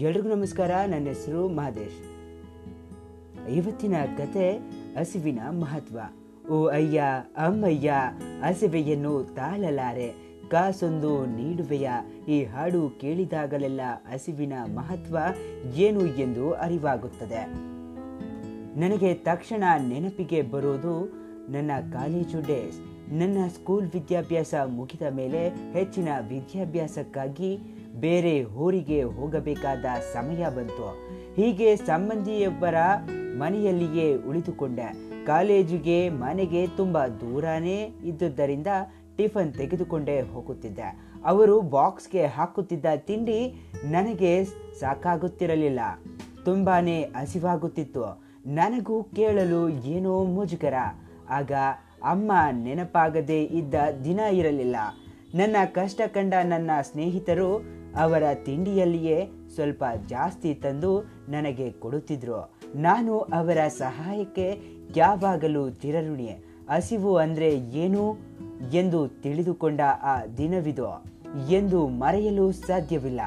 ಎಲ್ರಿಗೂ ನಮಸ್ಕಾರ, ನನ್ನ ಹೆಸರು ಮಹದೇಶ್. ಇವತ್ತಿನ ಕತೆ ಹಸಿವಿನ ಮಹತ್ವ. ಓ ಅಯ್ಯ, ಅಮ್ಮಯ್ಯ, ಹಸಿವೆಯನ್ನು ತಾಳಲಾರೆ, ಕಾಸೊಂದು ನೀಡುವೆಯ. ಈ ಹಾಡು ಕೇಳಿದಾಗಲೆಲ್ಲ ಹಸಿವಿನ ಮಹತ್ವ ಏನು ಎಂದು ಅರಿವಾಗುತ್ತದೆ. ನನಗೆ ತಕ್ಷಣ ನೆನಪಿಗೆ ಬರೋದು ನನ್ನ ಕಾಲೇಜು ಡೇಸ್. ನನ್ನ ಸ್ಕೂಲ್ ವಿದ್ಯಾಭ್ಯಾಸ ಮುಗಿದ ಮೇಲೆ ಹೆಚ್ಚಿನ ವಿದ್ಯಾಭ್ಯಾಸಕ್ಕಾಗಿ ಬೇರೆ ಊರಿಗೆ ಹೋಗಬೇಕಾದ ಸಮಯ ಬಂತು. ಹೀಗೆ ಸಂಬಂಧಿಯೊಬ್ಬರ ಮನೆಯಲ್ಲಿಯೇ ಉಳಿದುಕೊಂಡೆ. ಕಾಲೇಜಿಗೆ ಮನೆಗೆ ತುಂಬ ದೂರನೇ ಇದ್ದುದರಿಂದ ಟಿಫನ್ ತೆಗೆದುಕೊಂಡೇ ಹೋಗುತ್ತಿದ್ದೆ. ಅವರು ಬಾಕ್ಸ್ಗೆ ಹಾಕುತ್ತಿದ್ದ ತಿಂಡಿ ನನಗೆ ಸಾಕಾಗುತ್ತಿರಲಿಲ್ಲ. ತುಂಬಾನೇ ಹಸಿವಾಗುತ್ತಿತ್ತು. ನನಗೂ ಕೇಳಲು ಏನೋ ಮುಜುಗರ. ಆಗ ಅಮ್ಮ ನೆನಪಾಗದೇ ಇದ್ದ ದಿನ ಇರಲಿಲ್ಲ. ನನ್ನ ಕಷ್ಟ ಕಂಡ ನನ್ನ ಸ್ನೇಹಿತರು ಅವರ ತಿಂಡಿಯಲ್ಲಿಯೇ ಸ್ವಲ್ಪ ಜಾಸ್ತಿ ತಂದು ನನಗೆ ಕೊಡುತ್ತಿದ್ರು. ನಾನು ಅವರ ಸಹಾಯಕ್ಕೆ ಯಾವಾಗಲೂ ತಿರಋಣಿ ಹಸಿವು ಅಂದರೆ ಏನು ಎಂದು ತಿಳಿದುಕೊಂಡ ಆ ದಿನವಿದು ಎಂದು ಮರೆಯಲು ಸಾಧ್ಯವಿಲ್ಲ.